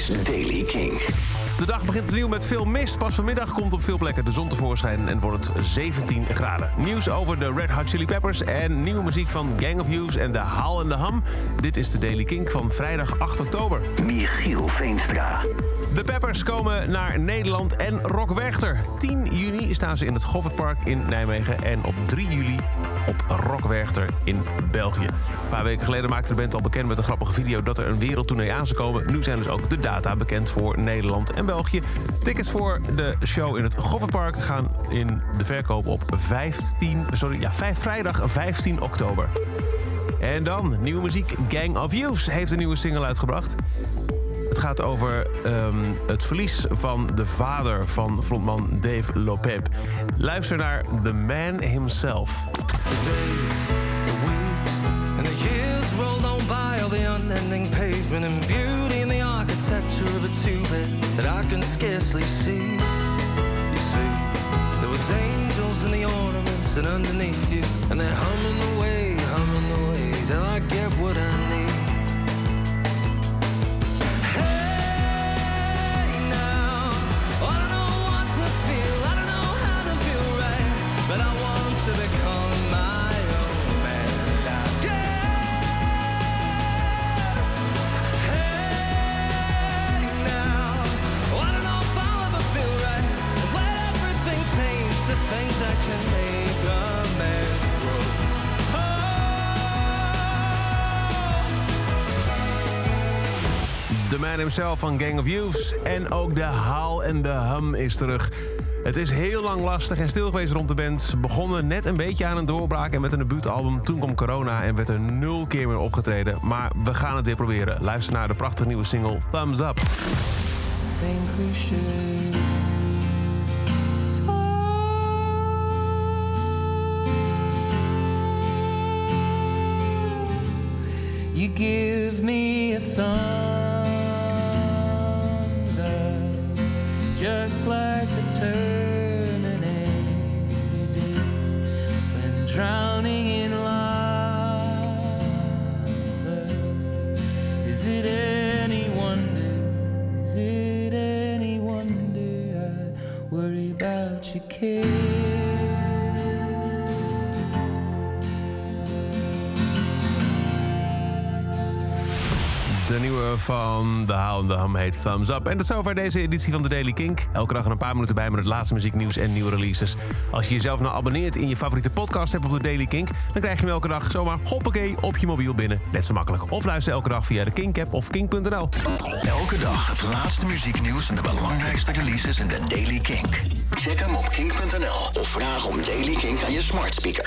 is Daily King. De dag begint opnieuw met veel mist. Pas vanmiddag komt op veel plekken de zon tevoorschijn en wordt het 17 graden. Nieuws over de Red Hot Chili Peppers en nieuwe muziek van Gang of Youths en de Haal en de Ham. Dit is de Daily Kink van vrijdag 8 oktober. Michiel Veenstra. De Peppers komen naar Nederland en Rock Werchter. 10 juni staan ze in het Goffertpark in Nijmegen en op 3 juli op Rock Werchter in België. Een paar weken geleden maakte de band al bekend met een grappige video dat er een wereldtournee aan zou komen. Nu zijn dus ook de data bekend voor Nederland en België. Tickets voor de show in het Goffertpark gaan in de verkoop op 15, sorry, ja, 5, vrijdag 15 oktober. En dan, nieuwe muziek. Gang of Youths heeft een nieuwe single uitgebracht. Het gaat over ehm, het verlies van de vader van frontman Dave Lopeb. Luister naar The Man Himself. the weeks and the years rolled on by all the unending pavement and beauty in the architecture of a two-bed that I can scarcely see. You see, there was angels in the ornaments and underneath you, and they're humming away, but I want to become my own man. I guess. Hey now, I don't know if I'll ever feel right. Let everything change the things that can The Man Himself van Gang of Youths. En ook de Haal en de Hum is terug. Het is heel lang lastig en stil geweest rond de band. Ze begonnen net een beetje aan een doorbraak en met een debuutalbum. Toen kwam corona en werd er nul keer meer opgetreden. Maar we gaan het weer proberen. Luister naar de prachtige nieuwe single Thumbs Up. You give me a thumbs just like the Terminator did when drowning in lava. Is it any wonder? Is it any wonder I worry about your kid? De nieuwe van de Haal Ham heet Thumbs Up. En dat is zover deze editie van de Daily Kink. Elke dag een paar minuten bij met het laatste muzieknieuws en nieuwe releases. Als je jezelf nou abonneert in je favoriete podcast hebt op de Daily Kink... dan krijg je hem elke dag zomaar hoppakee op je mobiel binnen. Net zo makkelijk. Of luister elke dag via de Kink-app of kink.nl. Elke dag het laatste muzieknieuws en de belangrijkste releases in de Daily Kink. Check hem op kink.nl of vraag om Daily Kink aan je smart speaker.